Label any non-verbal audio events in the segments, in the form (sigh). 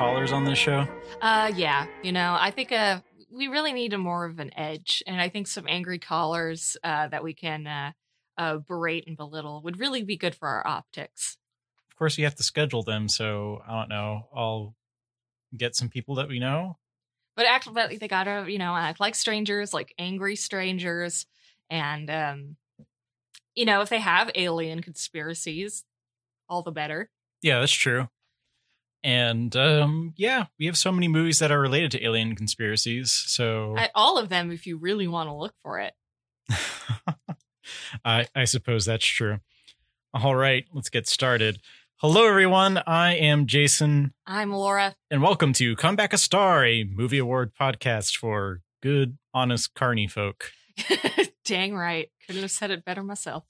callers on this show? Uh, yeah. You know, I think uh, we really need a more of an edge, and I think some angry callers uh, that we can uh, uh, berate and belittle would really be good for our optics. Of course, you have to schedule them, so I don't know. I'll get some people that we know. But act like they gotta, you know, act like strangers, like angry strangers, and um, you know, if they have alien conspiracies, all the better. Yeah, that's true. And um, yeah, we have so many movies that are related to alien conspiracies. So I, all of them, if you really want to look for it. (laughs) I, I suppose that's true. All right, let's get started. Hello, everyone. I am Jason, I'm Laura. and welcome to Come Back a Star, a movie award podcast for good, honest carny folk. (laughs) Dang right. Couldn't have said it better myself.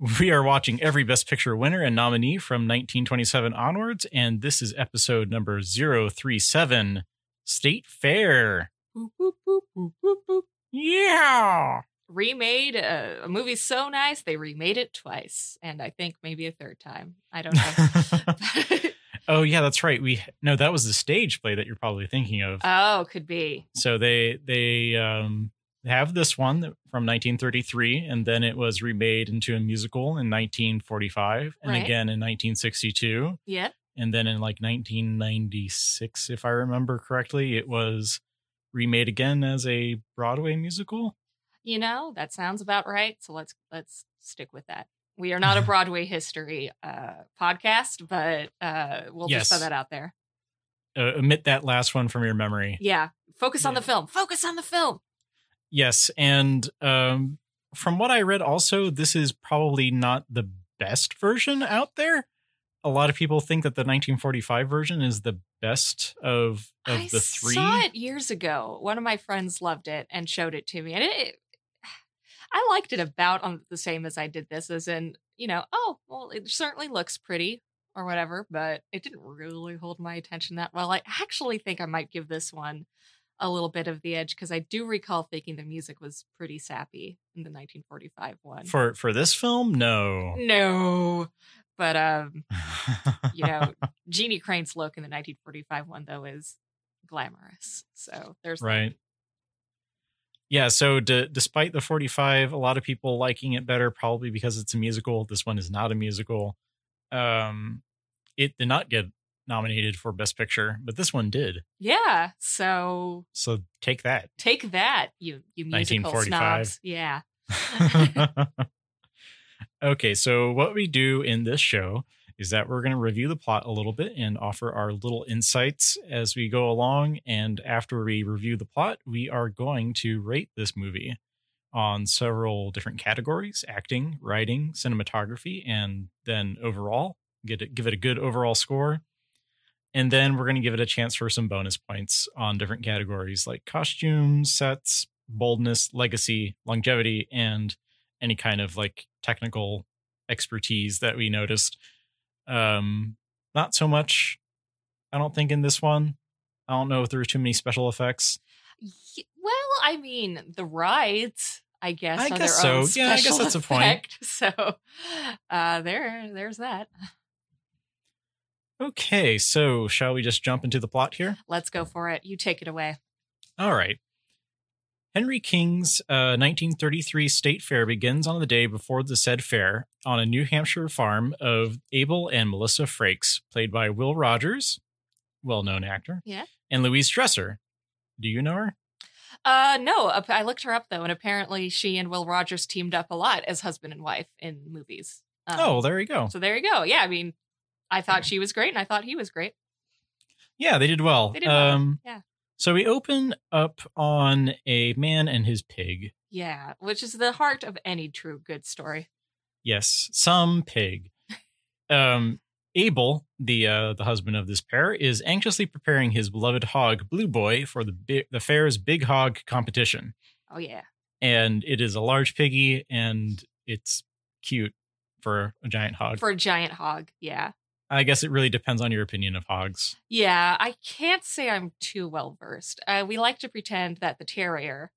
We are watching every Best Picture winner and nominee from 1927 onwards, and this is episode number 037 State Fair. Boop, boop, boop. Yeah. Remade uh, a movie so nice they remade it twice, and I think maybe a third time. I don't know. (laughs) (laughs) oh, yeah, that's right. We No, that was the stage play that you're probably thinking of. oh, could be. so they they um have this one from 1933 and then it was remade into a musical in 1945 and Right. again in 1962 Yep. and then in like 1996 if i remember correctly it was remade again as a broadway musical You know that sounds about right. So let's let's stick with that. We are not a (laughs) Broadway history uh, podcast, but uh, we'll Yes. just throw that out there. uh, omit that last one from your memory Yeah. Focus on the film. Focus on the film. Yes and um from what i read also this is probably not the best version out there a lot of people think that the 1945 version is the best of of I the three I saw it years ago. One of my friends loved it and showed it to me, and it. (sighs) I liked it about on the same as I did this, as in, you know, oh, well, it certainly looks pretty or whatever, but it didn't really hold my attention that well. I actually think I might give this one a little bit of the edge because I do recall thinking the music was pretty sappy in the 1945 one. for for this film no no, but um, you know, (laughs) Jeanne Crain's look in the 1945 one though is glamorous. So there's that. right yeah so d- despite the 45 a lot of people liking it better probably because it's a musical this one is not a musical um it did not get nominated for best picture but this one did Yeah. So so take that take that, you you musical 1945. snobs. Yeah. (laughs) okay, so what we do in this show is that we're going to review the plot a little bit and offer our little insights as we go along. And after we review the plot, we are going to rate this movie on several different categories acting, writing, cinematography, and then overall. Get it, give it a good overall score. And then we're going to give it a chance for some bonus points on different categories like costumes, sets, boldness, legacy, longevity, and any kind of like technical expertise that we noticed. Um, not so much, I don't think, in this one. I don't know if there were too many special effects. Well, I mean, the rides, I guess, I are guess so. Yeah, I guess that's a (laughs) point. effect. So, uh, there, there's that. Okay, so shall we just jump into the plot here? Let's go for it. You take it away. All right. Henry King's uh, 1933 state fair begins on the day before the said fair on a New Hampshire farm of Abel and Melissa Frakes, played by Will Rogers, well known actor, Yeah. and Louise Dresser. Do you know her? Uh, no, I looked her up though, and apparently she and Will Rogers teamed up a lot as husband and wife in movies. Um, oh, there you go. so there you go. Yeah, I mean, I thought she was great, and I thought he was great. Yeah, they did well. They did well. Um, Yeah. So we open up on a man and his pig. Yeah, which is the heart of any true good story. Yes, some pig. Um, Abel, the uh, the husband of this pair, is anxiously preparing his beloved hog Blue Boy for the bi- the fair's big hog competition, Oh yeah, and it is a large piggy, and it's cute for a giant hog. for a giant hog. Yeah, I guess it really depends on your opinion of hogs. yeah. I can't say I'm too well versed. Uh, we like to pretend that the terrier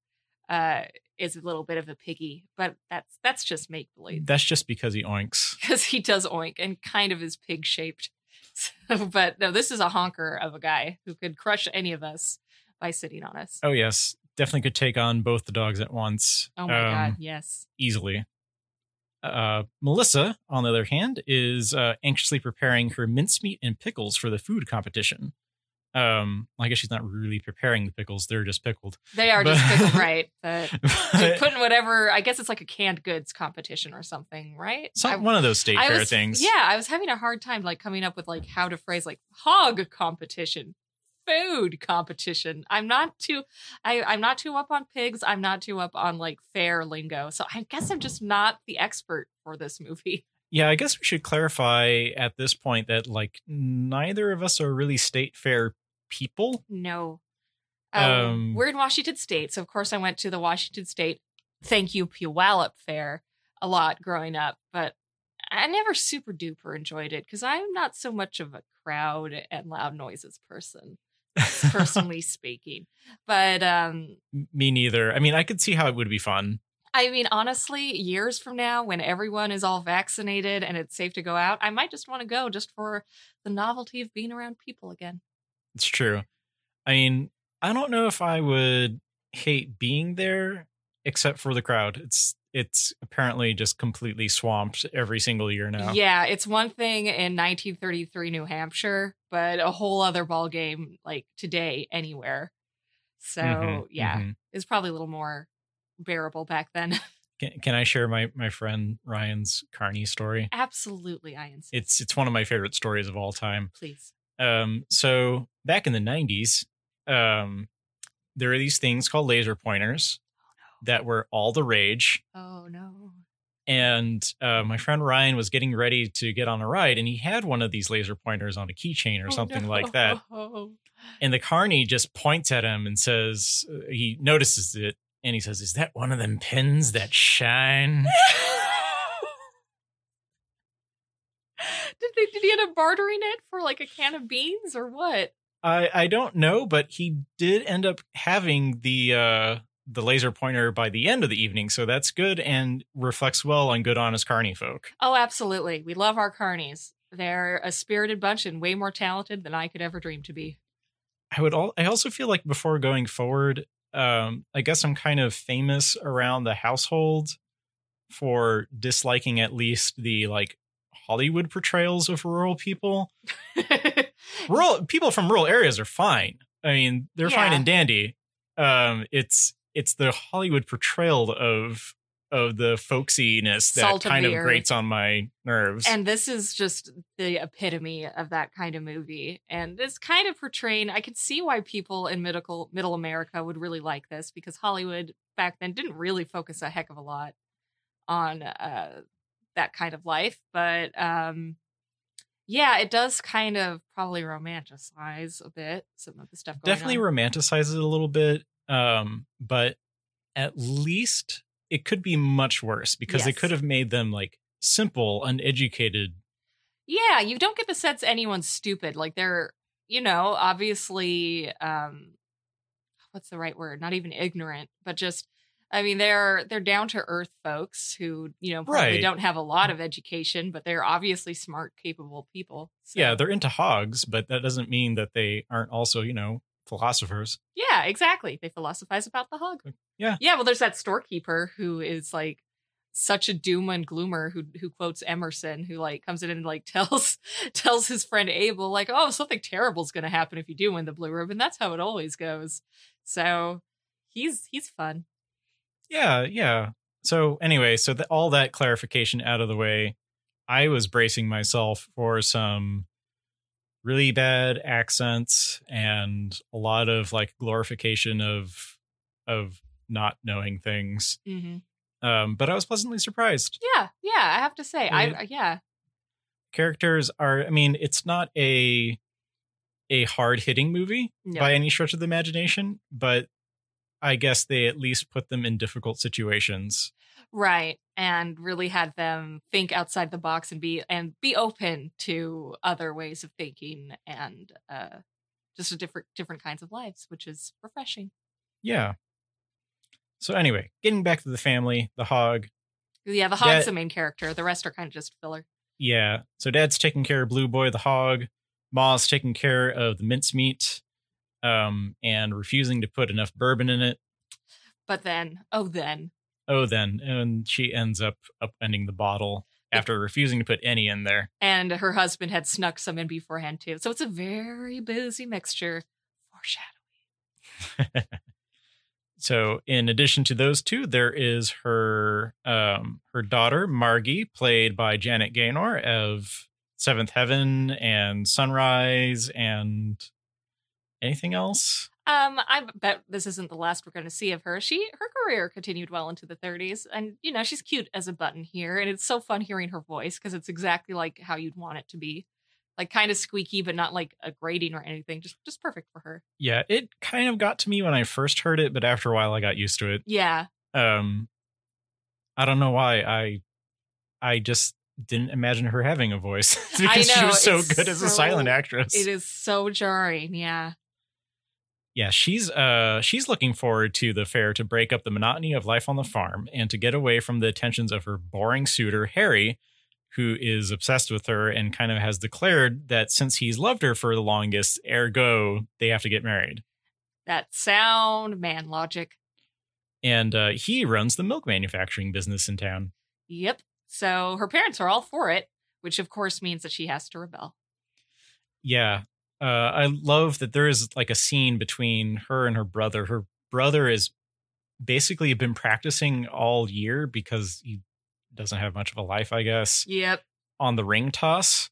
uh, is a little bit of a piggy, but that's that's just make believe That's just because he oinks. (laughs) because he does oink and kind of is pig shaped. (laughs) So, but no, this is a honker of a guy who could crush any of us by sitting on us. Oh yes, definitely could take on both the dogs at once. Oh my um, god, yes. easily. Uh, Melissa, on the other hand, is uh, anxiously preparing her mincemeat and pickles for the food competition. Um, I guess she's not really preparing the pickles; they're just pickled. They are just pickled (laughs) right, but But putting whatever. I guess it's like a canned goods competition or something, right? some, I- one of those state I fair was, things. Yeah, I was having a hard time like coming up with like how to phrase like hog competition, food competition. I'm not too I, I'm not too up on pigs. I'm not too up on like fair lingo. So I guess I'm just not the expert for this movie. (laughs) Yeah, I guess we should clarify at this point that like neither of us are really state fair people. No. Um, Um, we're in Washington State, so of course I went to the Washington State Thank You Puyallup Fair a lot growing up, but I never super duper enjoyed it because I'm not so much of a crowd and loud noises person, (laughs) personally speaking. But um, Me neither. I mean, I could see how it would be fun. I mean, honestly, years from now, when everyone is all vaccinated and it's safe to go out, I might just want to go just for the novelty of being around people again. It's true. I mean, I don't know if I would hate being there except for the crowd. It's it's apparently just completely swamped every single year now. Yeah, it's one thing in 1933 New Hampshire, but a whole other ball game like today anywhere. So Mhm, yeah, mhm. it's probably a little more bearable back then. (laughs) Can, can I share my my friend Ryan's Carney story? Absolutely, I insist. It's it's one of my favorite stories of all time. Please. Um, so back in the '90s, um, there are these things called laser pointers that were all the rage. Oh no. And uh, my friend Ryan was getting ready to get on a ride, and he had one of these laser pointers on a keychain or Oh, something no. like that. (laughs) And the carney just points at him and says, uh, he notices it, and he says, "Is that one of them pins that shine?" (laughs) did they did he end up bartering it for like a can of beans or what? I I don't know, but he did end up having the uh the laser pointer by the end of the evening, so that's good and reflects well on good honest carney folk. Oh, absolutely. We love our carnies. They're a spirited bunch and way more talented than I could ever dream to be. I would all I also feel like before going forward, um, I guess I'm kind of famous around the household for disliking at least the like Hollywood portrayals of rural people. (laughs) Rural people from rural areas are fine. I mean, they're fine and dandy. Um, it's it's the Hollywood portrayal of of the folksiness that Salt kind the of grates on my nerves. and this is just the epitome of that kind of movie. And it's kind of portraying, I could see why people in middle, middle America would really like this because Hollywood back then didn't really focus a heck of a lot on uh, that kind of life. But um, yeah, it does kind of probably romanticize a bit some of the stuff going definitely on. romanticizes it a little bit um but at least it could be much worse because they could have made them like simple uneducated Yeah, you don't get the sense anyone's stupid. Like they're, you know, obviously um what's the right word? Not even ignorant, but just I mean, they're they're down to earth folks who, you know, probably Right. don't have a lot of education, but they're obviously smart, capable people. So, yeah they're into hogs but that doesn't mean that they aren't also you know philosophers Yeah, exactly. They philosophize about the hog. Yeah. Yeah, well there's that storekeeper who is like such a doom and gloomer who who quotes Emerson, who like comes in and like (laughs) tells tells his friend Abel, like, oh, something terrible's gonna happen if you do win the blue ribbon. That's how it always goes. So he's he's fun. yeah yeah so anyway so that all that clarification out of the way i was bracing myself for some really bad accents and a lot of like glorification of of not knowing things Mm-hmm. um but i was pleasantly surprised Yeah, yeah, I have to say. I Yeah. yeah. characters are i mean it's not a a hard hitting movie No. by any stretch of the imagination but i guess they at least put them in difficult situations Right. And really had them think outside the box and be and be open to other ways of thinking and uh just a different different kinds of lives, which is refreshing. yeah so anyway getting back to the family the hog Yeah, the hog's That- the main character. The rest are kind of just filler. Yeah. So dad's taking care of Blue Boy the hog. Ma's taking care of the mincemeat um, and refusing to put enough bourbon in it. But then, oh, then. Oh, then. And she ends up upending the bottle after refusing to put any in there. And her husband had snuck some in beforehand, too. So it's a very boozy mixture. Foreshadowing. (laughs) so in addition to those two there is her um her daughter margie played by janet gaynor of seventh heaven and sunrise and anything else Um, I bet this isn't the last we're going to see of her. She her career continued well into the 30s, and you know she's cute as a button here, and it's so fun hearing her voice because it's exactly like how you'd want it to be, like kind of squeaky but not like a grating or anything. Just just perfect for her. yeah it kind of got to me when i first heard it but after a while i got used to it Yeah, um i don't know why i i just didn't imagine her having a voice (laughs) because she was so good as a silent actress it is so jarring. Yeah, yeah she's uh she's looking forward to the fair to break up the monotony of life on the farm and to get away from the attentions of her boring suitor harry who is obsessed with her and kind of has declared that since he's loved her for the longest ergo they have to get married that sound man logic. and uh, he runs the milk manufacturing business in town Yep. So her parents are all for it, which of course means that she has to rebel. yeah uh, i love that there is like a scene between her and her brother. Her brother is basically been practicing all year because he doesn't have much of a life i guess Yep. on the ring toss.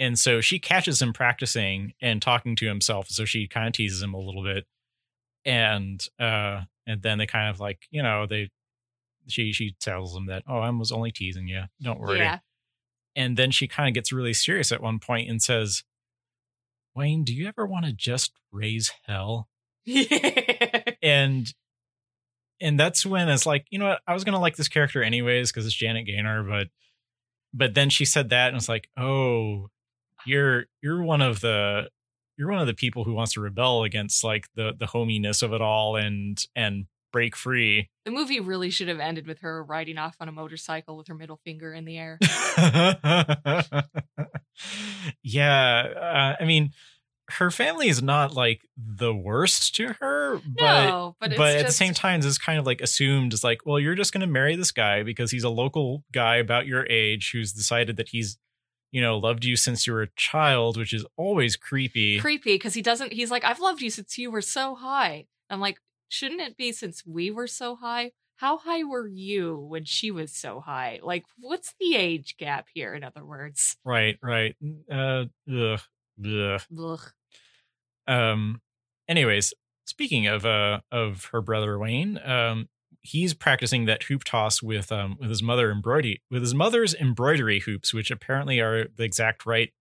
And so she catches him practicing and talking to himself so she kind of teases him a little bit. And uh and then they kind of like you know they she she tells him that oh i was only teasing you don't worry. Yeah. and then she kind of gets really serious at one point and says wayne do you ever want to just raise hell? (laughs) And and that's when it's like you know what? I was gonna like this character anyways because it's janet gaynor but but then she said that and it's like oh you're you're one of the you're one of the people who wants to rebel against like the the hominess of it all and and break free the movie really should have ended with her riding off on a motorcycle with her middle finger in the air. (laughs) yeah uh, i mean her family is not like the worst to her but no, but but, at the same time it's kind of like assumed as like well you're just going to marry this guy because he's a local guy about your age who's decided that he's you know loved you since you were a child which is always creepy creepy because he doesn't. He's like, I've loved you since you were so high. I'm like, shouldn't it be since we were so high? How high were you when she was so high? Like, what's the age gap here? In other words, right right uh ugh, ugh. Ugh. um anyways speaking of uh of her brother wayne um he's practicing that hoop toss with um with his mother embroidery with his mother's embroidery hoops which apparently are the exact right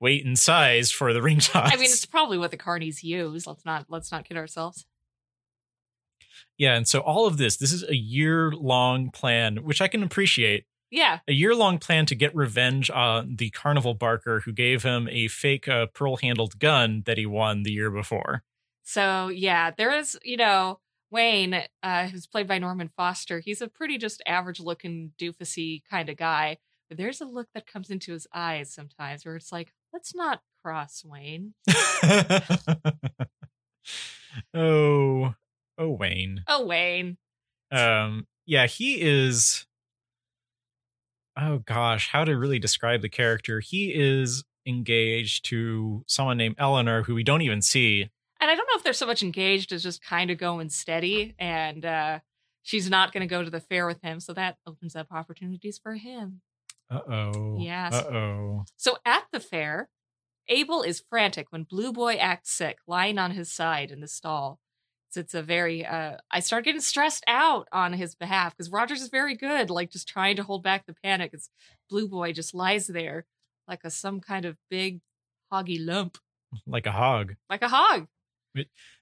weight and size for the ring toss (laughs) I mean, it's probably what the carnies use. Let's not let's not kid ourselves. Yeah and so all of this this is a year long plan which i can appreciate Yeah, a year long plan to get revenge on the carnival barker who gave him a fake uh, pearl handled gun that he won the year before So yeah, there is, you know, Wayne, uh, who's played by Norman Foster. He's a pretty just average looking doofusy kind of guy. But there's a look that comes into his eyes sometimes where it's like, let's not cross Wayne. (laughs) oh, oh, Wayne. Oh, Wayne. Um, yeah, he is. Oh gosh, how to really describe the character? He is engaged to someone named Eleanor, who we don't even see. And I don't know if they're so much engaged as just kind of going steady. And uh, she's not going to go to the fair with him. So that opens up opportunities for him. Uh oh. Yes. Uh oh. So at the fair, Abel is frantic when Blue Boy acts sick, lying on his side in the stall. It's a very, uh, I start getting stressed out on his behalf because Rogers is very good, like just trying to hold back the panic as Blue Boy just lies there like a some kind of big hoggy lump, Like a hog. like a hog.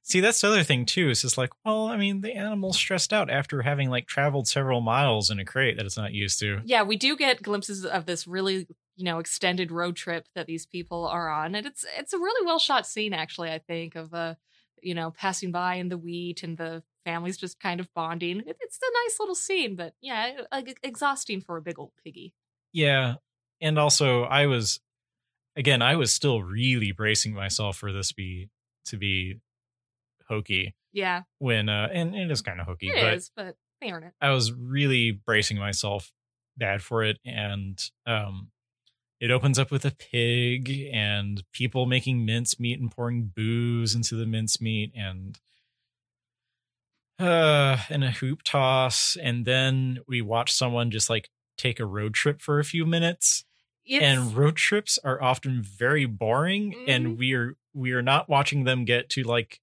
See, that's the other thing too. It's just like, well, I mean, the animal's stressed out after having like traveled several miles in a crate that it's not used to. Yeah, we do get glimpses of this really, you know, extended road trip that these people are on, and it's it's a really well shot scene, actually. I think of uh, you know, passing by in the wheat and the families just kind of bonding. It, it's a nice little scene, but yeah, like, exhausting for a big old piggy. Yeah. and also I was again, I was still really bracing myself for this be to be hokey Yeah, when uh and it is kind of hokey, it but is, but they earn it. I was really bracing myself bad for it and um it opens up with a pig and people making mincemeat and pouring booze into the mincemeat and uh and a hoop toss. And then we watch someone just like take a road trip for a few minutes. It's, and road trips are often very boring Mhm. and we are we are not watching them get to like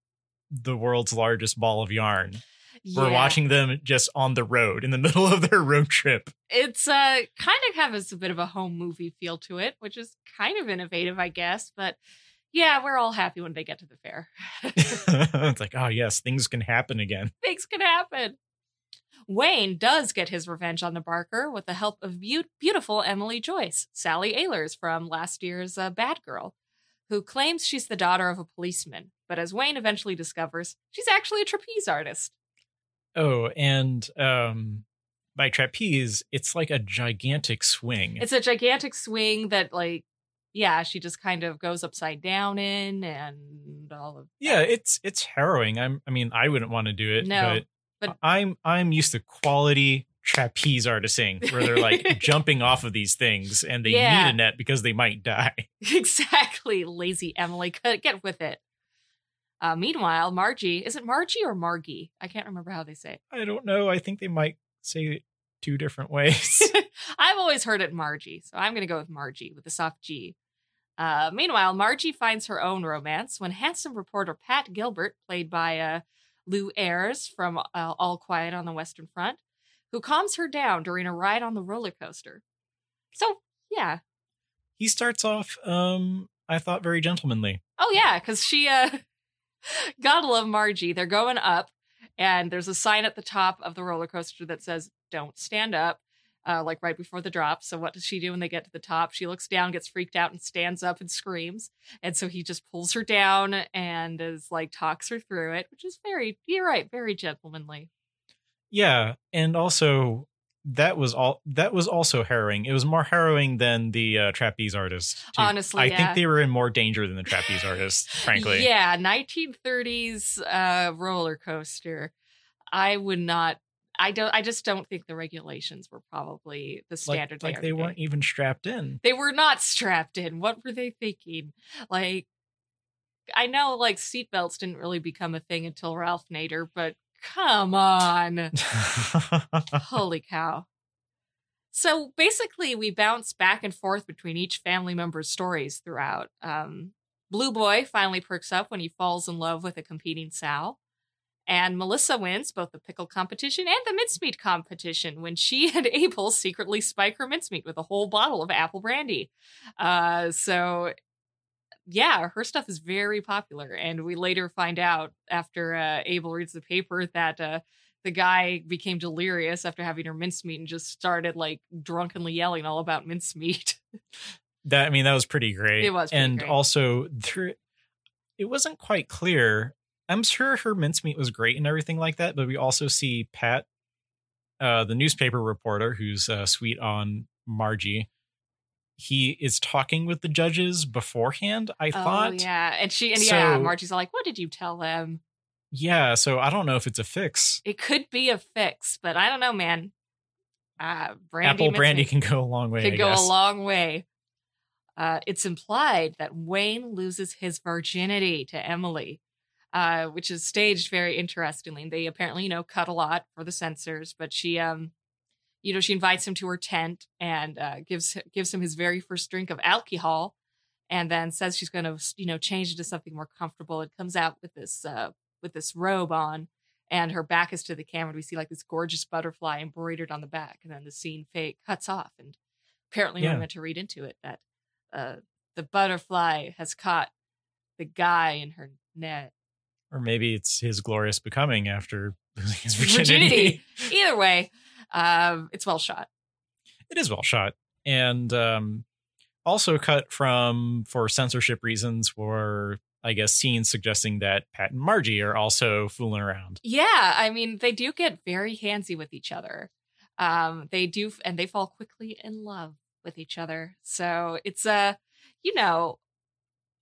the world's largest ball of yarn we're watching them just on the road in the (laughs) middle of their road trip It's uh kind of has a bit of a home movie feel to it, which is kind of innovative, I guess. But yeah, we're all happy when they get to the fair. (laughs) it's like (laughs) oh yes things can happen again Things can happen. Wayne does get his revenge on the Barker with the help of beau- beautiful Emily Joyce, Sally Eilers from last year's uh, Bad Girl, who claims she's the daughter of a policeman. But as Wayne eventually discovers, she's actually a trapeze artist. Oh and um by trapeze it's like a gigantic swing It's a gigantic swing that, like, yeah, she just kind of goes upside down in and all of yeah it's it's harrowing i'm i mean i wouldn't want to do it No, but, but- i'm i'm used to quality trapeze artisting where they're like (laughs) jumping off of these things and they Yeah. need a net because they might die (laughs) exactly, lazy Emily. Get with it. Uh, meanwhile, Margie, is it Margie or Margie? I can't remember how they say it. i don't know i think they might say it two different ways (laughs) I've always heard it Margie, so I'm going to go with Margie with the soft G. Uh, meanwhile, Margie finds her own romance when handsome reporter Pat Gilbert, played by uh, Lew Ayres from uh, All Quiet on the Western Front, who calms her down during a ride on the roller coaster. So, yeah. he starts off um i thought very gentlemanly Oh, yeah, because she, uh, (laughs) gotta love Margie. They're going up, and there's a sign at the top of the roller coaster that says, Don't stand up. Uh, like right before the drop. So what does she do when they get to the top? She looks down, gets freaked out, and stands up and screams. And so he just pulls her down and is like talks her through it, which is very you're right, very gentlemanly. yeah and also that was all that was also harrowing it was more harrowing than the uh, trapeze artist too. Honestly, i yeah. think they were in more danger than the trapeze artist (laughs) frankly Yeah, 1930s uh roller coaster. I would not I don't I just don't think the regulations were probably the like, standard like are they today. weren't even strapped in They were not strapped in. What were they thinking? Like, I know like seatbelts didn't really become a thing until Ralph Nader, but come on. (laughs) Holy cow. So basically, we bounce back and forth between each family member's stories throughout. Um, Blue Boy finally perks up when he falls in love with a competing sow. And Melissa wins both the pickle competition and the mincemeat competition when she (laughs) and Abel secretly spike her mincemeat with a whole bottle of apple brandy. Uh, so, yeah, her stuff is very popular. And we later find out after uh, Abel reads the paper that uh, the guy became delirious after having her mincemeat and just started like drunkenly yelling all about mincemeat. (laughs) that i mean that was pretty great It was pretty and great. also there it wasn't quite clear i'm sure her mincemeat was great and everything like that but we also see pat uh the newspaper reporter who's uh, sweet on margie he is talking with the judges beforehand i thought oh yeah, and she and yeah, So- Margie's like, "What did you tell them?" Yeah, so I don't know if it's a fix. It could be a fix, but I don't know, man. Uh, brandy Apple brandy can go a long way. could I go guess. a long way. Uh, it's implied that Wayne loses his virginity to Emily, uh, which is staged very interestingly. They apparently, you know, cut a lot for the censors, but she, um, you know, she invites him to her tent and uh, gives gives him his very first drink of alcohol, and then says she's going to, you know, change into something more comfortable. It comes out with this uh, with this robe on, and her back is to the camera. We see like this gorgeous butterfly embroidered on the back, and then the scene fade cuts off. And apparently, Yeah. we're meant to read into it that uh, the butterfly has caught the guy in her net. Or maybe it's his glorious becoming after (laughs) losing his virginity. Virginity. (laughs) Either way, um, it's well shot. It is well shot. And um, also cut from, for censorship reasons, for, I guess, scenes suggesting that Pat and Margie are also fooling around. Yeah, I mean, they do get very handsy with each other. Um, they do, and they fall quickly in love. with each other. So it's a, you know,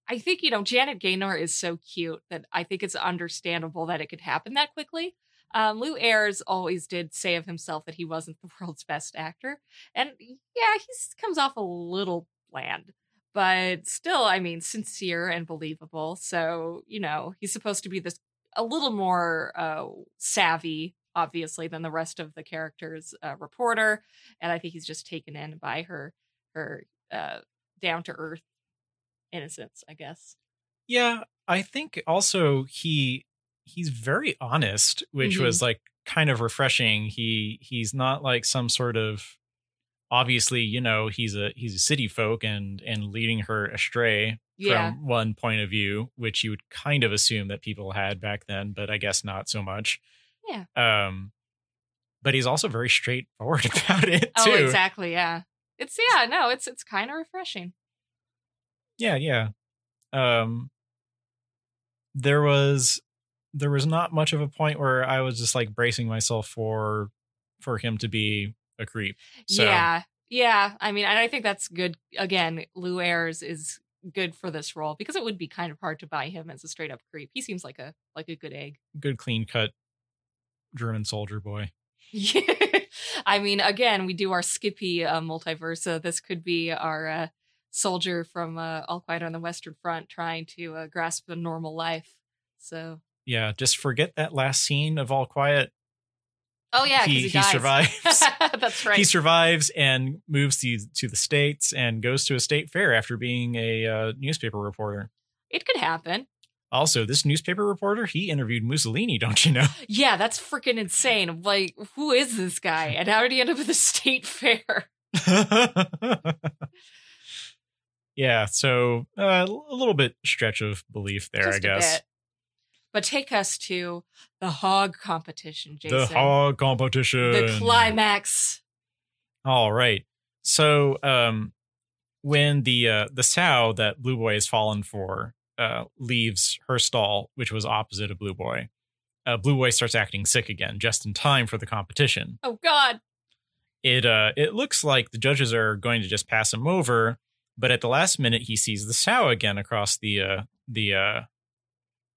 I think, you know, Janet Gaynor is so cute that I think it's understandable that it could happen that quickly. Um, Lew Ayres always did say of himself that he wasn't the (laughs) world's best actor. And yeah, he comes off a little bland, but still, I mean, sincere and believable. So, you know, he's supposed to be this a little more uh, savvy, obviously, than the rest of the characters' uh, reporter. And I think he's just taken in by her, her uh, down to earth innocence, I guess. Yeah, I think also he he's very honest, which mm-hmm. was like kind of refreshing. He he's not like some sort of obviously, you know, he's a he's a city folk and and leading her astray yeah. from one point of view, which you would kind of assume that people had back then, but I guess not so much. Yeah. Um but he's also very straightforward (laughs) about it oh, too. Oh, exactly, yeah. It's yeah, no, it's it's kind of refreshing. Yeah, yeah. Um there was there was not much of a point where I was just like bracing myself for for him to be a creep. So. Yeah. Yeah. I mean, and I think that's good. Again, Lew Ayres is good for this role because it would be kind of hard to buy him as a straight up creep. He seems like a like a good egg. Good clean cut German soldier boy. (laughs) Yeah. I mean, again, we do our Skippy uh, multiverse. this could be our uh, soldier from uh, All Quiet on the Western Front trying to uh, grasp a normal life. So yeah, just forget that last scene of All Quiet. Oh yeah, he, he, he survives. (laughs) That's right. He survives and moves to to the states and goes to a state fair after being a uh, newspaper reporter. It could happen. Also, this newspaper reporter, he interviewed Mussolini, (laughs) don't you know? Yeah, that's freaking insane. Like, who is this guy? And how did he end up at the state (laughs) fair? yeah, so uh, a little bit stretch of belief there, Just I guess. But take us to the hog competition, Jason. The hog competition. The climax. All right. So, um, when the uh, the sow that Blue Boy has fallen for uh, leaves her stall, which was opposite of Blue Boy, uh, Blue Boy starts acting sick again, just in time for the competition. Oh God! It uh, it looks like the judges are going to just pass him over, but at the last minute, he sees the sow again across the uh, the uh,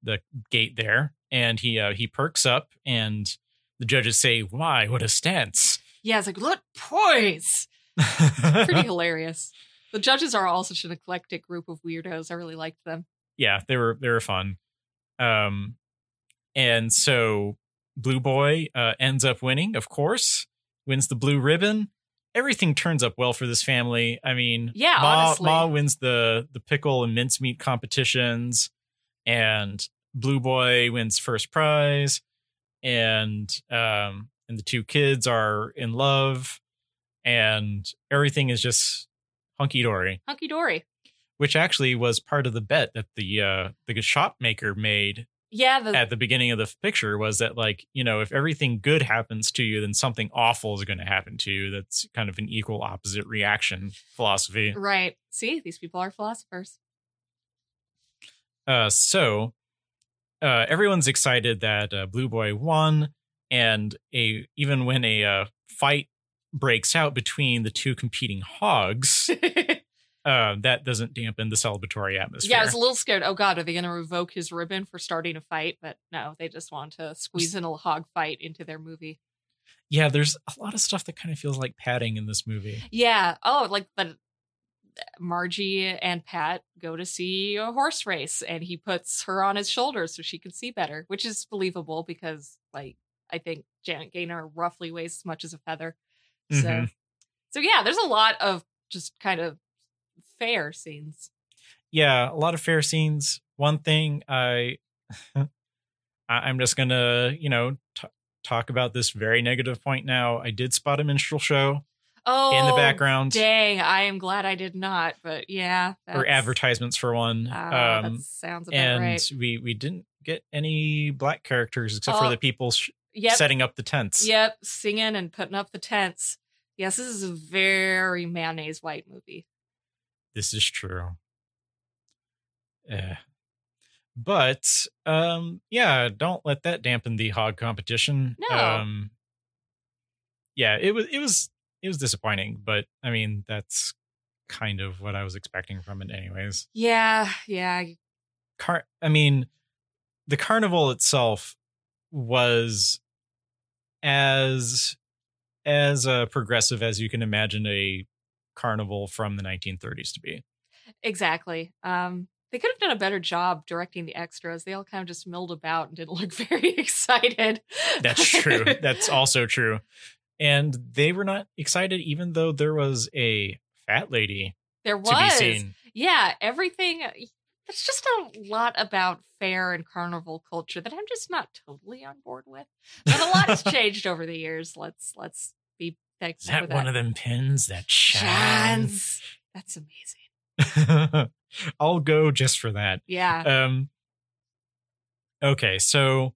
the gate there, and he uh, he perks up, and the judges say, "Why? What a stance!" Yeah, it's like look, poise. (laughs) Pretty hilarious. The judges are all such an eclectic group of weirdos. I really liked them. Yeah, they were they were fun. Um, and so Blue Boy uh, ends up winning, of course, wins the blue ribbon. Everything turns up well for this family. I mean, yeah, Ma, honestly. Ma wins the the pickle and mincemeat competitions and Blue Boy wins first prize, and um, and the two kids are in love, and everything is just hunky dory. Hunky dory. Which actually was part of the bet that the uh, the shop maker made. Yeah, the- at the beginning of the picture was that like you know if everything good happens to you, then something awful is going to happen to you. That's kind of an equal opposite reaction philosophy. Right. See, these people are philosophers. Uh, so uh, everyone's excited that uh, Blue Boy won, and a even when a uh, fight breaks out between the two competing hogs, (laughs) uh, that doesn't dampen the celebratory atmosphere. Yeah, I was a little scared. Oh God, are they going to revoke his ribbon for starting a fight? But no, they just want to squeeze in a hog fight into their movie. Yeah, there's a lot of stuff that kind of feels like padding in this movie. Yeah. Oh, like the Margie and Pat go to see a horse race and he puts her on his shoulder so she can see better, which is believable because like I think Janet Gaynor roughly weighs as much as a feather. So mm-hmm. so yeah, there's a lot of just kind of fair scenes. Yeah, a lot of fair scenes. One thing I (laughs) I'm just going to, you know, t- talk about this very negative point now. I did spot a minstrel show oh, in the background. Dang, I am glad I did not. But yeah, or advertisements for one. Uh, um, sounds about and right. we we didn't get any black characters except oh, for the people sh- yep. setting up the tents. Yep, singing and putting up the tents. Yes, this is a very mayonnaise white movie. This is true. Yeah. But um yeah, don't let that dampen the hog competition. No. Um yeah, it was it was it was disappointing, but I mean that's kind of what I was expecting from it, anyways. Yeah, yeah. Car, I mean, the carnival itself was as as uh, progressive as you can imagine a carnival from the 1930s to be. Exactly. Um, they could have done a better job directing the extras. They all kind of just milled about and didn't look (laughs) very excited. That's true. That's also true. And they were not excited, even though there was a fat lady there to be was. seen. Yeah, everything. It's just a lot about fair and carnival culture that I'm just not totally on board with. But a lot has (laughs) changed over the years. Let's let's be Is thankful that for that. one of them pins that shines? Shines. That's amazing. (laughs) I'll go just for that. Yeah. Um Okay, so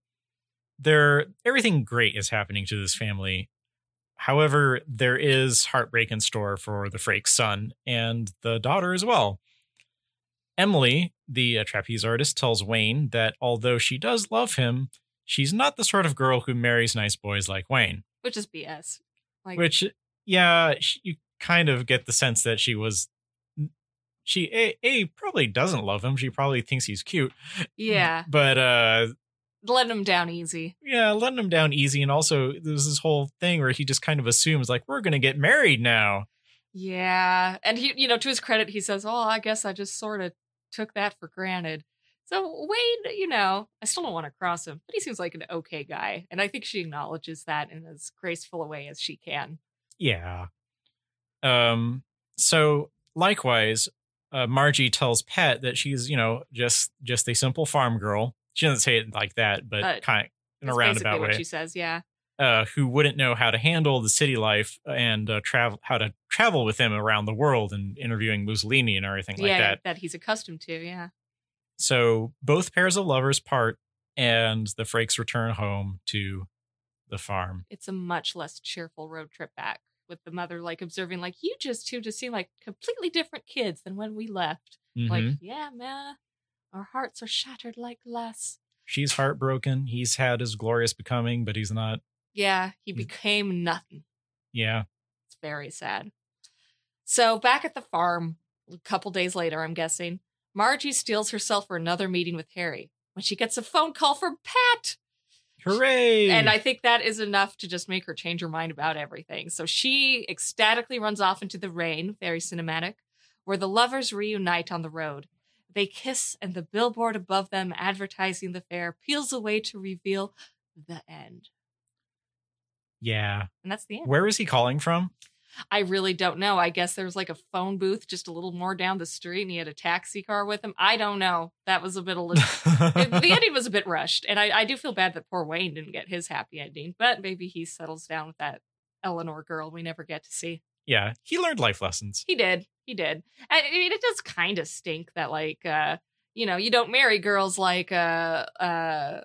there everything great is happening to this family. However, there is heartbreak in store for the Frakes son and the daughter as well. Emily, the uh, trapeze artist, tells Wayne that although she does love him, she's not the sort of girl who marries nice boys like Wayne. Which is BS. Like Which, yeah, sh- you kind of get the sense that she was. She a, a probably doesn't love him. She probably thinks he's cute. yeah. But uh Letting him down easy. yeah, letting him down easy. And also there's this whole thing where he just kind of assumes like we're gonna get married now. Yeah. And he you know, to his credit, he says, Oh, I guess I just sort of took that for granted. So Wade, you know, I still don't want to cross him, but he seems like an okay guy. And I think she acknowledges that in as graceful a way as she can. Yeah. Um so likewise, uh, Margie tells Pat that she's, you know, just just a simple farm girl. She doesn't say it like that, but Uh, kind in a roundabout way. what she says, yeah. uh, who wouldn't know how to handle the city life and uh, travel how to travel with him around the world and interviewing Mussolini and everything like that. that he's accustomed to, yeah. So both pairs of lovers part, and the Frakes return home to the farm. It's a much less cheerful road trip back with the mother like observing like you just two just seem like completely different kids than when we left. Like, Mhm. yeah, man, our hearts are shattered like glass. She's heartbroken. He's had his glorious becoming, but he's not. Yeah, he became nothing. Yeah, It's very sad. So back at the farm, a couple days later, I'm guessing, Margie steels herself for another meeting with Harry when she gets a phone call from Pat. hooray! And I think that is enough to just make her change her mind about everything. So she ecstatically runs off into the rain, very cinematic, where the lovers reunite on the road. They kiss, and the billboard above them advertising the fair peels away to reveal the end. yeah. And that's the end. Where is he calling from? I really don't know. I guess there was like a phone booth just a little more down the street, and he had a taxi car with him. I don't know. That was a bit. Of, (laughs) the ending was a bit rushed, and I, I do feel bad that poor Wayne didn't get his happy ending. But maybe he settles down with that Eleanor girl we never get to see. Yeah, he learned life lessons. He did. He did. I I mean, it does kind of stink that like uh, you know, you don't marry girls like uh uh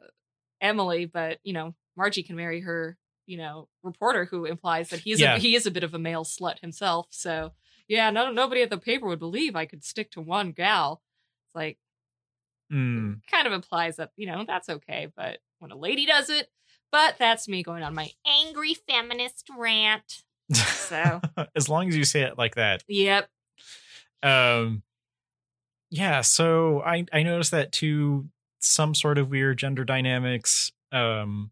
Emily, but you know, Margie can marry her, you know, reporter who implies that he's Yeah. a, he is a bit of a male slut himself. So yeah, no nobody at the paper would believe I could stick to one gal. It's like Hmm. kind of implies that, you know, that's okay, but when a lady does it, but that's me going on my angry feminist rant. So- (laughs) as long as you say it like that, Yep. um yeah so i i noticed that too some sort of weird gender dynamics um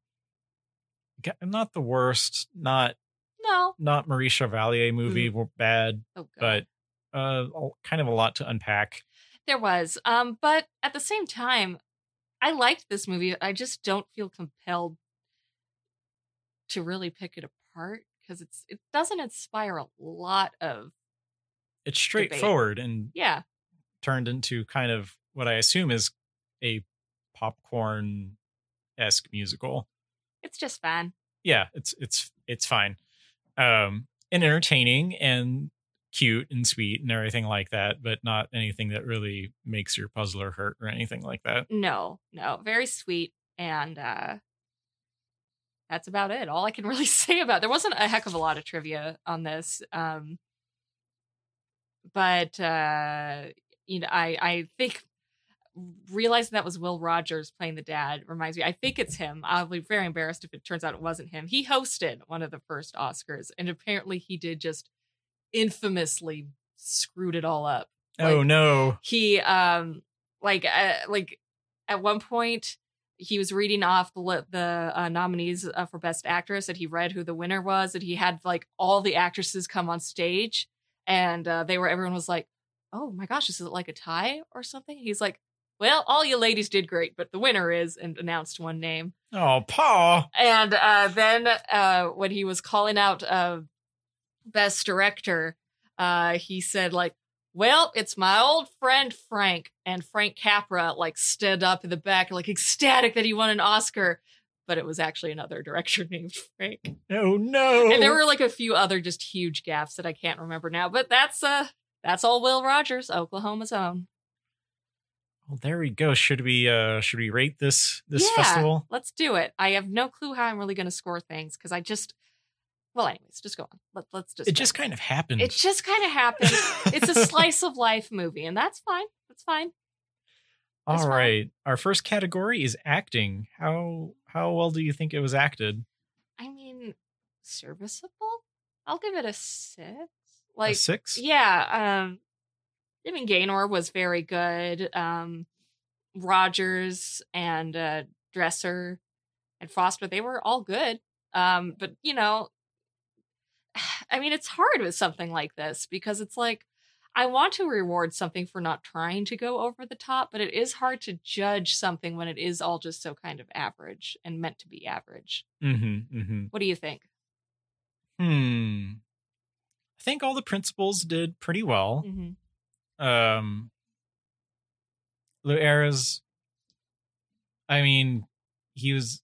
not the worst not No. not maurice chevalier movie were bad Oh god. but uh kind of a lot to unpack There was. Um, but at the same time, I liked this movie. I just don't feel compelled to really pick it apart because it's it doesn't inspire a lot of it's straightforward and yeah. turned into kind of what i assume is a popcorn esque musical It's just fun. yeah, it's it's it's fine. Um and entertaining and cute and sweet and everything like that, but not anything that really makes your puzzler hurt or anything like that. No, no, very sweet and uh that's about it. All I can (laughs) really say about there wasn't a heck of a lot of trivia on this. Um but uh you know, I I think realizing that was Will Rogers playing the dad reminds me. I think it's him. I'll be very embarrassed if it turns out it wasn't him. He hosted one of the first Oscars, and apparently he did just infamously screwed it all up. oh no. He um like uh, like at one point he was reading off the the uh, nominees uh, for best actress and he read who the winner was and he had like all the actresses come on stage and uh, they were everyone was like oh my gosh is it like a tie or something he's like well all you ladies did great but the winner is and announced one name Oh, Paul. and uh, then uh, when he was calling out uh, best director, uh, he said like, "Well, it's my old friend Frank." And Frank Capra like stood up in the back, like ecstatic that he won an Oscar, but it was actually another director (laughs) named Frank. Oh no. And there were like a few other just huge gaffes that I can't remember now. But that's uh, that's all Will Rogers, Oklahoma's own. Well, there we go. Should we uh should we rate this this Yeah. festival? Let's do it. I have no clue how I'm really going to score things because I just. Well, anyways, just go on. Let, let's just. It just kind of happened. It just kind of happened. it's a (laughs) slice of life movie, and that's fine. That's fine. that's All fine. right. Our first category is acting. How how well do you think it was acted? I mean, serviceable. I'll give it a six. A Like, six? yeah. Um, I mean, Gaynor was very good. Um, Rogers and uh, Dresser and Foster, they were all good. Um, but you know, (sighs) I mean, it's hard with something like this because it's like I want to reward something for not trying to go over the top, but it is hard to judge something when it is all just so kind of average and meant to be average. Mm-hmm. Mm-hmm. What do you think? Hmm. I think all the principals did pretty well. Mm-hmm. Um Lew Ayres I mean, he was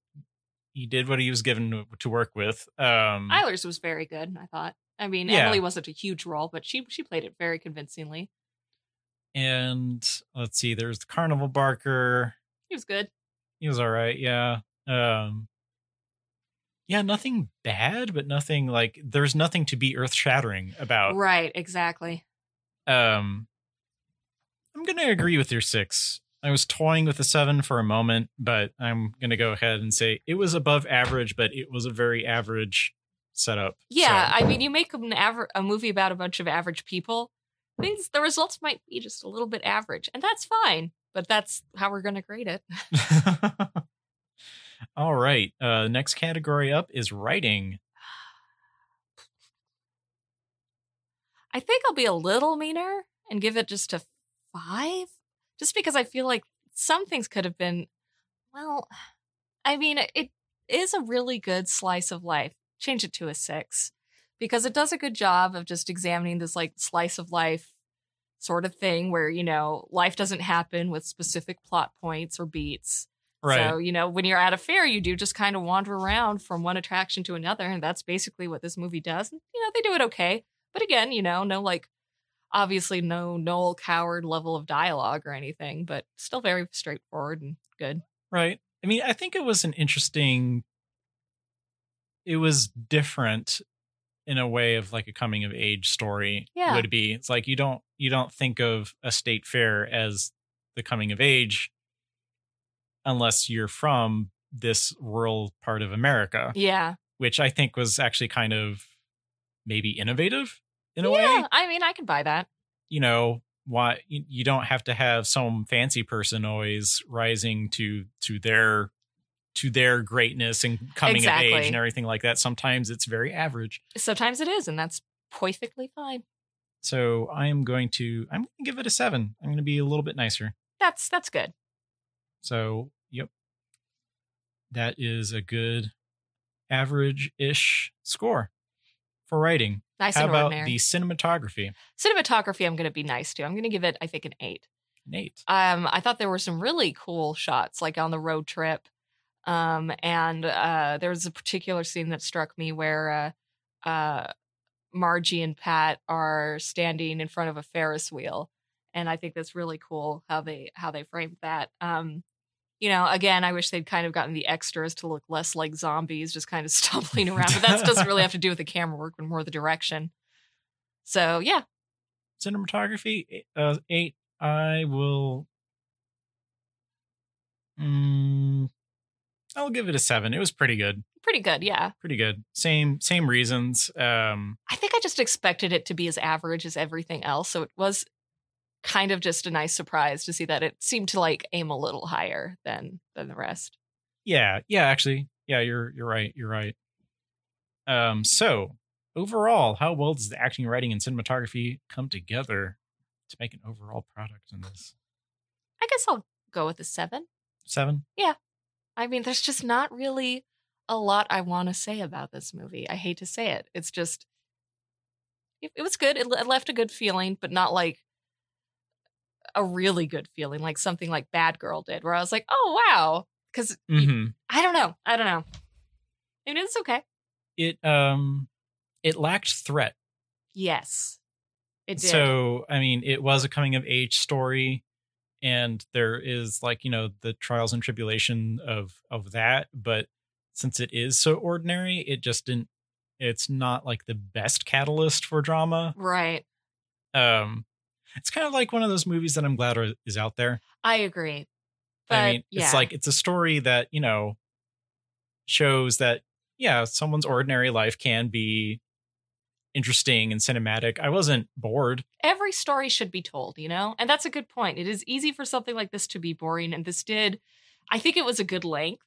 he did what he was given to, work with. Um Eilers was very good, I thought. I mean, Yeah. Emily wasn't a huge role, but she she played it very convincingly. and let's see, there's the Carnival Barker. He was good. He was all right, yeah. Um yeah, nothing bad, but nothing like there's nothing to be earth shattering about. Right, exactly. Um I'm gonna agree with your six. I was toying with a seven for a moment, but I'm gonna go ahead and say it was above average, but it was a very average setup. Yeah, So, I mean, you make an aver- a movie about a bunch of average people. Things the results might be just a little bit average, and that's fine. But that's how we're going to grade it. (laughs) (laughs) All right. Uh next category up is writing. I think I'll be a little meaner and give it just a five, just because I feel like some things could have been. Well, I mean, it is a really good slice of life. Change it to a six because it does a good job of just examining this like slice of life sort of thing where you know life doesn't happen with specific plot points or beats. Right. So, you know, when you're at a fair, you do just kind of wander around from one attraction to another. And that's basically what this movie does. And, you know, they do it okay. But again, you know, no like, obviously no Noel Coward level of dialogue or anything, but still very straightforward and good. Right. I mean, I think it was an interesting it was different in a way of like a coming of age story Yeah. would be. It's like you don't you don't think of a state fair as the coming of age unless you're from this rural part of America, Yeah. which I think was actually kind of maybe innovative in a yeah. way. I mean, I can buy that. You know, why you don't have to have some fancy person always rising to to their to their greatness and coming of age and everything like that. Sometimes it's very average. Sometimes it is, and that's perfectly fine. So I am going to I'm going to give it a 7. I'm going to be a little bit nicer. That's that's good. So, yep. That is a good average-ish score for writing. Nice How and about ordinary. the cinematography? Cinematography, I'm going to be nice to. I'm going to give it, I think, an eight. Eight. um i thought there were some really cool shots like on the road trip um and uh there was a particular scene that struck me where uh uh margie and pat are standing in front of a ferris wheel and i think that's really cool how they how they framed that um you know again i wish they'd kind of gotten the extras to look less like zombies just kind of (laughs) stumbling (laughs) around but that doesn't really have to do with the camera work but more the direction so yeah cinematography uh, eight i will Mm, I'll give it a seven. It was pretty good. Pretty good, yeah. Pretty good. Same same reasons. Um, I think I just expected it to be as average as everything else. So it was kind of just a nice surprise to see that it seemed to like aim a little higher than than the rest. yeah, yeah. Actually, yeah. You're you're right. You're right. Um, so overall, how well does the acting, writing, and cinematography come together to make an overall product in this I guess I'll go with a seven. seven? Yeah. I mean, there's just not really a lot I want to say about this movie. I hate to say it. It's just, it, it was good. It, it left a good feeling, but not like a really good feeling, like something like Bad Girl did, where I was like, oh, wow. Because Mm-hmm. I don't know. I don't know. I mean, it's okay. It um, it lacked threat. Yes. It did. So, I mean, it was a coming of age story and there is like, you know, the trials and tribulation of of that, but since it is so ordinary, it just didn't it's not like the best catalyst for drama. right. Um it's kind of like one of those movies that I'm glad are, is out there. I agree. But I mean, yeah. it's like it's a story that, you know, shows that yeah, someone's ordinary life can be interesting and cinematic. I wasn't bored. every story should be told, you know? And that's a good point. It is easy for something like this to be boring. And this did, I think it was a good length.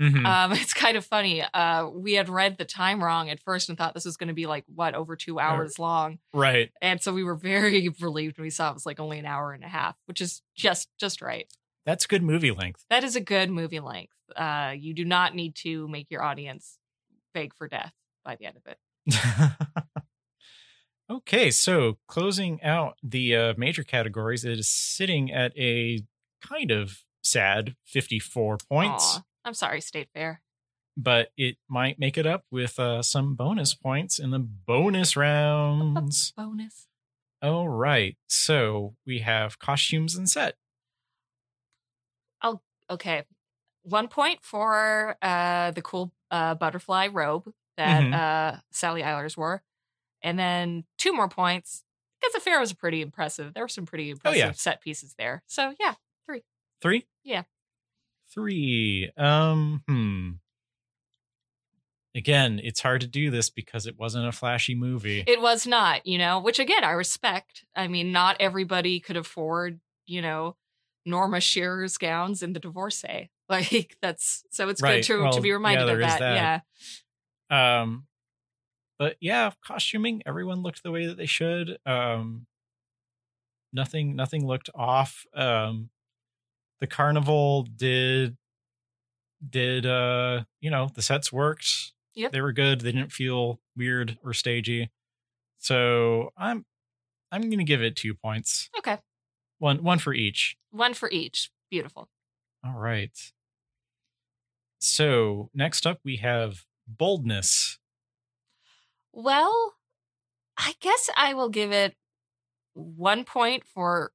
Mhm. Um, (laughs) it's kind of funny. Uh, we had read the time wrong at first and thought this was going to be like, what, over two hours long. right. And so we were very (laughs) relieved when we saw it was like only an hour and a half, which is just, just right. That's good movie length. That is a good movie length. Uh, you do not need to make your audience beg for death by the end of it. (laughs) okay, so closing out the uh, major categories, it is sitting at a kind of sad 54 points, Aw, I'm sorry, State Fair. but it might make it up with uh, some bonus points in the bonus rounds. Bonus. All right, so we have costumes and set. Oh, okay one point for uh the cool uh butterfly robe that Mhm. uh sally eilers wore and then two more points because the fair was pretty impressive there were some pretty impressive Oh, yeah. set pieces there so yeah three. Three? Yeah. Three. Um, hmm. Again, it's hard to do this because it wasn't a flashy movie. it was not you know which again i respect i mean not everybody could afford you know norma shearer's gowns in the divorcee (laughs) like that's so it's Right. good to, Well, to be reminded yeah, of that. that. yeah Um, but yeah, costuming, everyone looked the way that they should. Um, nothing, nothing looked off. Um, the carnival did, did, uh, you know, the sets worked. yeah They were good. They didn't feel weird or stagey. So I'm, I'm going to give it two points. okay One, one for each. one for each beautiful All right. So next up we have boldness. Well, I guess I will give it one point for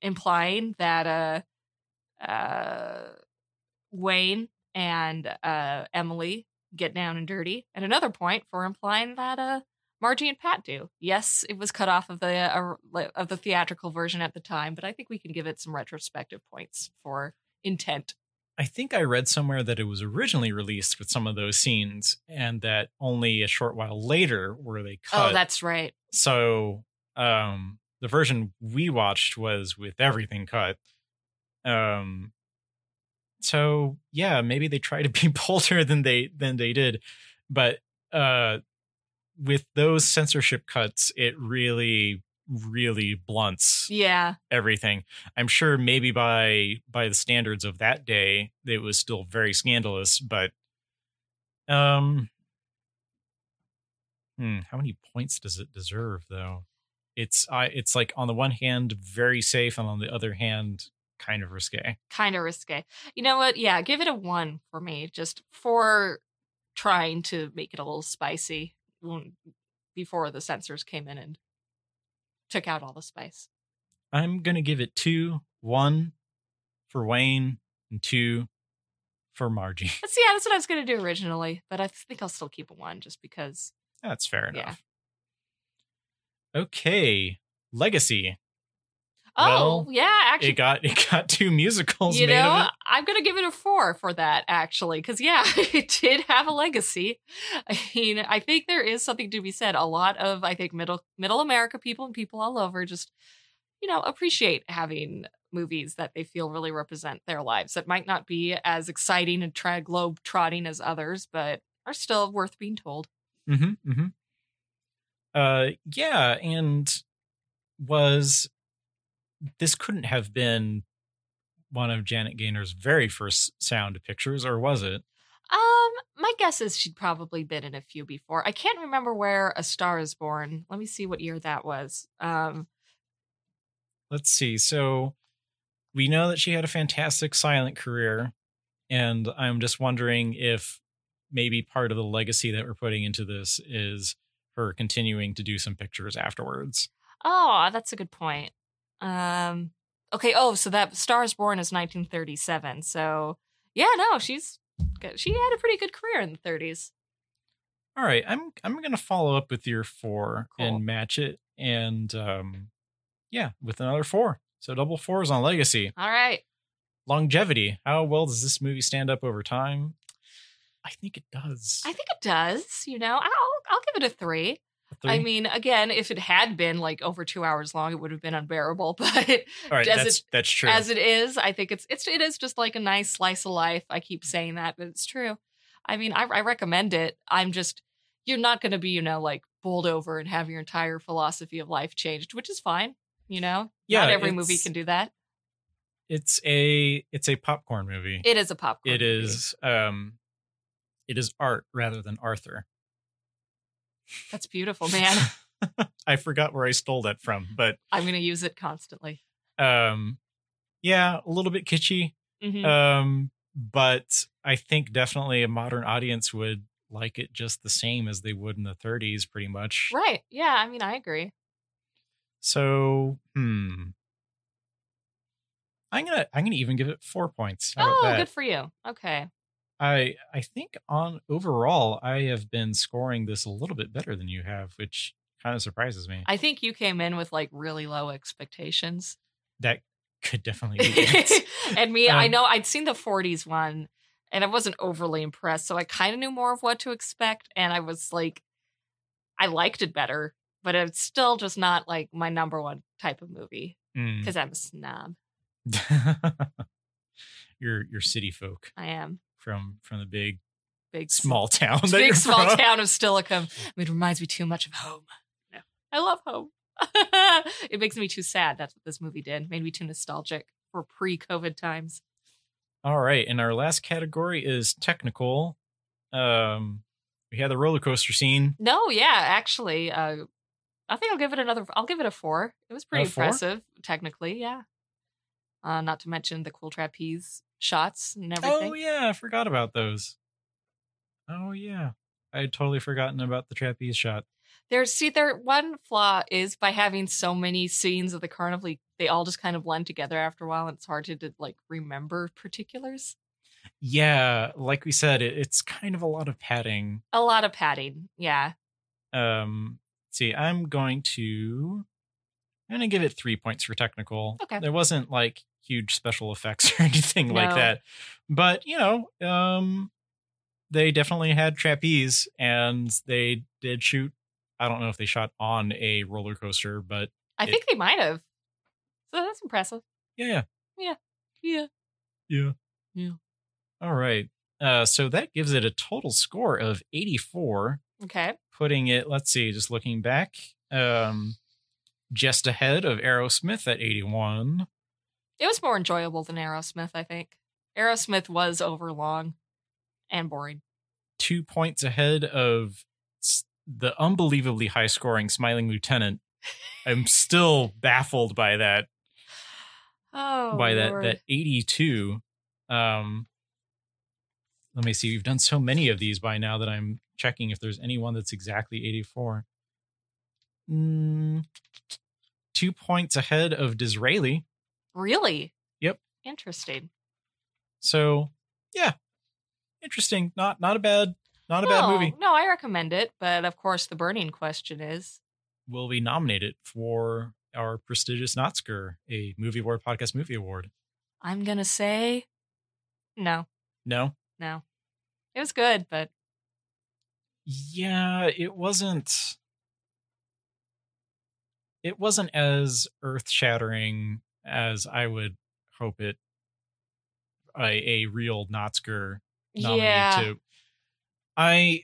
implying that uh uh Wayne and uh Emily get down and dirty, and another point for implying that uh Margie and Pat do. Yes, it was cut off of the uh, of the theatrical version at the time, but I think we can give it some retrospective points for intent. I think I read somewhere that it was originally released with some of those scenes and that only a short while later were they cut. Oh, that's right. so um the version we watched was with everything cut. Um so yeah, maybe they try to (laughs) be bolder than they than they did. But uh with those censorship cuts, it really really blunts Yeah. everything. I'm sure maybe by by the standards of that day, it was still very scandalous, but um hmm, how many points does it deserve though? It's I it's like on the one hand very safe and on the other hand kind of risque. kind of risque. You know what? Yeah, give it a one for me, just for trying to make it a little spicy before the censors came in and took out all the spice. I'm gonna give it two, one for Wayne and two for Margie. (laughs) See, yeah, that's what I was going to do originally, but I think I'll still keep a one just because. That's fair Yeah. enough. Okay. Legacy. Oh, well, yeah, actually it got it got two musicals you know i'm gonna give it a four for that actually because yeah (laughs) it did have a legacy i mean i think there is something to be said a lot of i think middle middle america people and people all over just you know appreciate having movies that they feel really represent their lives that might not be as exciting and try globe trotting as others but are still worth being told Mm-hmm. Mm-hmm. Uh yeah, and was this couldn't have been one of Janet Gaynor's very first sound pictures, or was it? um my guess is she'd probably been in a few before i can't remember where a star is born let me see what year that was um Let's see. So we know that she had a fantastic silent career, and I'm just wondering if maybe part of the legacy that we're putting into this is her continuing to do some pictures afterwards. Oh, that's a good point. Um, okay. Oh, so that Stars Born is 1937. So yeah, no, she's she had a pretty good career in the 30s. All right, I'm I'm gonna follow up with your four Cool. and match it, and um, yeah, with another four. So double fours on legacy. All right. Longevity. How well does this movie stand up over time? I think it does. I think it does. You know, I'll I'll give it a three. A I three? mean, again, if it had been like over two hours long, it would have been unbearable. (laughs) But right, as that's that's true. as it is, I think it's it's it is just like a nice slice of life. I keep saying that, but it's true. I mean, I, I recommend it. I'm just you're not going to be, you know, like bowled over and have your entire philosophy of life changed, which is fine. You know, Yeah, not every movie can do that. it's a it's a popcorn movie. It is a popcorn. it movie. is um, it is art rather than Arthur. That's beautiful, man. (laughs) I forgot where I stole that from, but I'm going to use it constantly. um, yeah, a little bit kitschy. Mhm. Um, but I think definitely a modern audience would like it just the same as they would in the 30s, pretty much. right. Yeah. I mean, I agree. So, hmm. I'm gonna I'm gonna even give it four points. How Oh, good for you. Okay. I I think on overall I have been scoring this a little bit better than you have, which kind of surprises me. I think you came in with like really low expectations. that could definitely be it. (laughs) and me, I Um, know I'd seen the 40s one and I wasn't overly impressed. So I kind of knew more of what to expect. And I was like, I liked it better, but it's still just not like my number one type of movie Mm. because I'm a snob. (laughs) you're you're city folk I am. From from the big Big, small (laughs) town. that big small from. town of Steilacoom. I (laughs) mean, it reminds me too much of home. No, I love home. (laughs) it makes me too sad. That's what this movie did. Made me too nostalgic for pre-COVID times. All right, and our last category is technical. Um, we had the roller coaster scene. No, yeah, actually, uh, I think I'll give it another. I'll give it a four. It was pretty A four? impressive, technically. Yeah. Uh, not to mention the cool trapeze shots and everything. Oh yeah, I forgot about those. Oh yeah, I had totally forgotten about the trapeze shot. There's see, there one flaw is by having so many scenes of the carnival, they all just kind of blend together after a while, and it's hard to, to like remember particulars. Yeah, like we said, it, it's kind of a lot of padding. A lot of padding. Yeah. Um, see, I'm going to, I'm going to give it three points for technical. Okay. There wasn't like huge special effects (laughs) or anything like that, but you know, um, they definitely had trapeze and they did shoot. I don't know if they shot on a roller coaster, but I It- think they might have. So that's impressive. yeah, yeah, Yeah. yeah, Yeah. All right. Uh, so that gives it a total score of 84. Okay. putting it let's see just looking back um just ahead of arrowsmith at 81 It was more enjoyable than Arrowsmith, I think. Arrowsmith was overlong and boring. two points ahead of the unbelievably high scoring smiling lieutenant i'm (laughs) still baffled by that Oh, by that Lord. that 82 um let me see we've done so many of these by now that i'm checking if there's anyone that's exactly 84 mm, two points ahead of disraeli Really? Yep. Interesting. So yeah, interesting. Not not a bad not a bad movie. No, I recommend it, but of course the burning question is Will we nominate it for our prestigious Notsker, a movie award podcast movie award. I'm gonna say no, No, no. It was good, but yeah, it wasn't. It wasn't as earth shattering as I would hope it. A, a real Notsker nominee yeah, to. I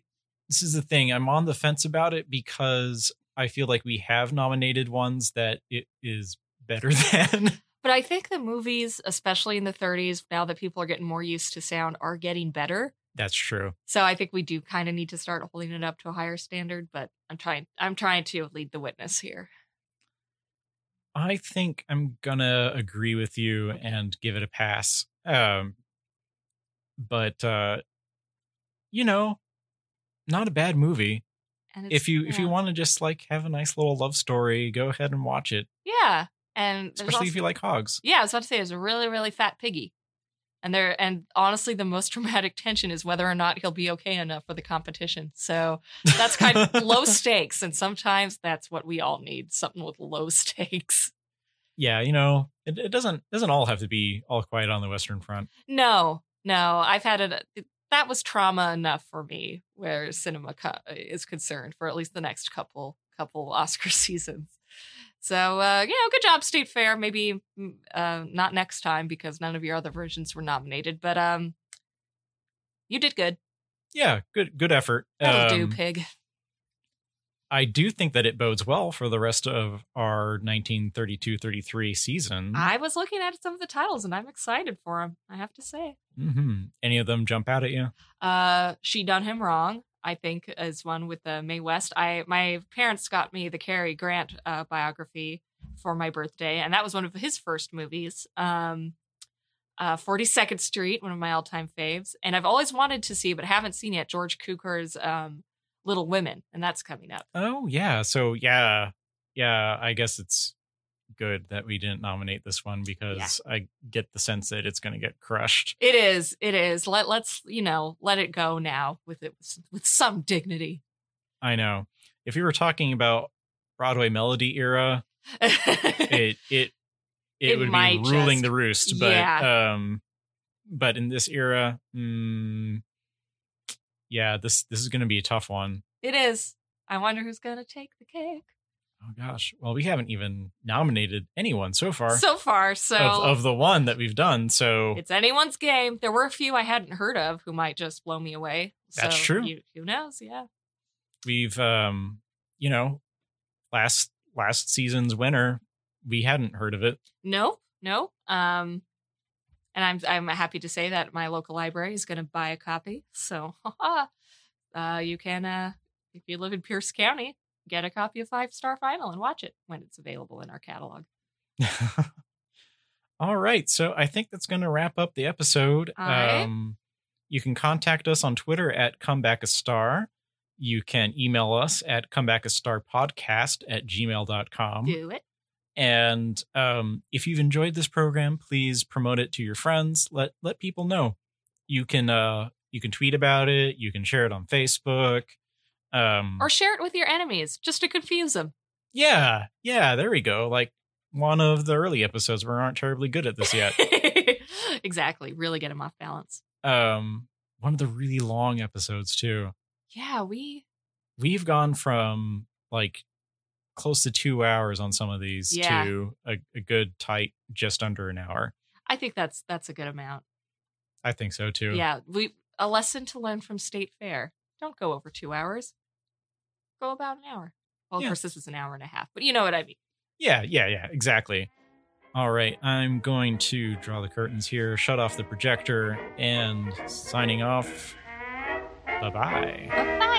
this is the thing. I'm on the fence about it because I feel like we have nominated ones that it is better (laughs) than. but I think the movies, especially in the 30s, now that people are getting more used to sound, are getting better. That's true. So I think we do kind of need to start holding it up to a higher standard. But I'm trying. I'm trying to lead the witness here. I think I'm gonna agree with you and give it a pass. Um, but uh, you know, not a bad movie. If you if you want to just like have a nice little love story, go ahead and watch it. yeah, and Especially if you like hogs. Yeah, I was about to say there's a really, really fat piggy. And there and honestly the most (laughs) dramatic tension is whether or not he'll be okay enough for the competition. So that's kind of low (laughs) stakes. And sometimes that's what we all need. Something with low (laughs) stakes. Yeah, you know, it, it doesn't doesn't all have to be all quiet on the Western Front. No, no. I've had it that was trauma enough for me where cinema co- uh, is concerned for at least the next couple couple Oscar seasons. So uh, you know, good job, State Fair. Maybe mm, uh, not next time because none of your other versions were nominated, but um, you did good. Yeah, good good effort. That'll do, Um, pig. I do think that it bodes well for the rest of our 1932-33 season. I was looking at some of the titles and I'm excited for them. I have to say. hmm Any of them jump out at you? Uh, she done him wrong. I think is one with the Mae West. I my parents got me the Cary Grant uh, biography for my birthday, and that was one of his first movies. Um, uh, 42nd Street, one of my all-time faves, and I've always wanted to see, but haven't seen yet. George Cukor's um, Little Women, and that's coming up. Oh yeah. So yeah, yeah. I guess it's good that we didn't nominate this one because I get the sense that it's going to get crushed. It is, it is. Let let's you know let it go now with it with some dignity. I know. If you were talking about Broadway melody era, (laughs) it it it, It would be ruling just- the roost. But yeah. um, but in this era, mm, yeah, this this is going to be a tough one. it is. I wonder who's gonna take the cake. Oh gosh. Well, we haven't even nominated anyone so far so far. So of, of the one that we've done. So it's anyone's game. There were a few I hadn't heard of who might just blow me away. That's So true. You, who knows? Yeah. we've um, you know, last last season's winner, we hadn't heard of it. No, no. Um, and I'm I'm happy to say that my local library is going to buy a copy. So, (laughs) uh, you can uh, if you live in Pierce County, get a copy of Five Star Final and watch it when it's available in our catalog. (laughs) All right. So I think that's going to wrap up the episode. Right. Um, you can contact us on Twitter at comeback a star. You can email us at comebackastarpodcast at gmail.com. Do it. And um, if you've enjoyed this program, please promote it to your friends. Let let people know. You can uh, you can tweet about it. You can share it on Facebook. Um, Or share it with your enemies just to confuse them. yeah, yeah. There we go. Like one of the early episodes. We aren't terribly good at this yet. (laughs) exactly. Really get them off balance. um, one of the really long episodes too. Yeah, we We've gone from like close to two hours on some of these Yeah. to a, a good tight just under an hour. I think that's that's a good amount. I think so too. Yeah, we a lesson to learn from State Fair. Don't go over two hours. Go about an hour. Well, of course, this is an hour and a half, but you know what I mean. Yeah, yeah, yeah, exactly. All right, I'm going to draw the curtains here, shut off the projector, and signing off. Bye bye. Bye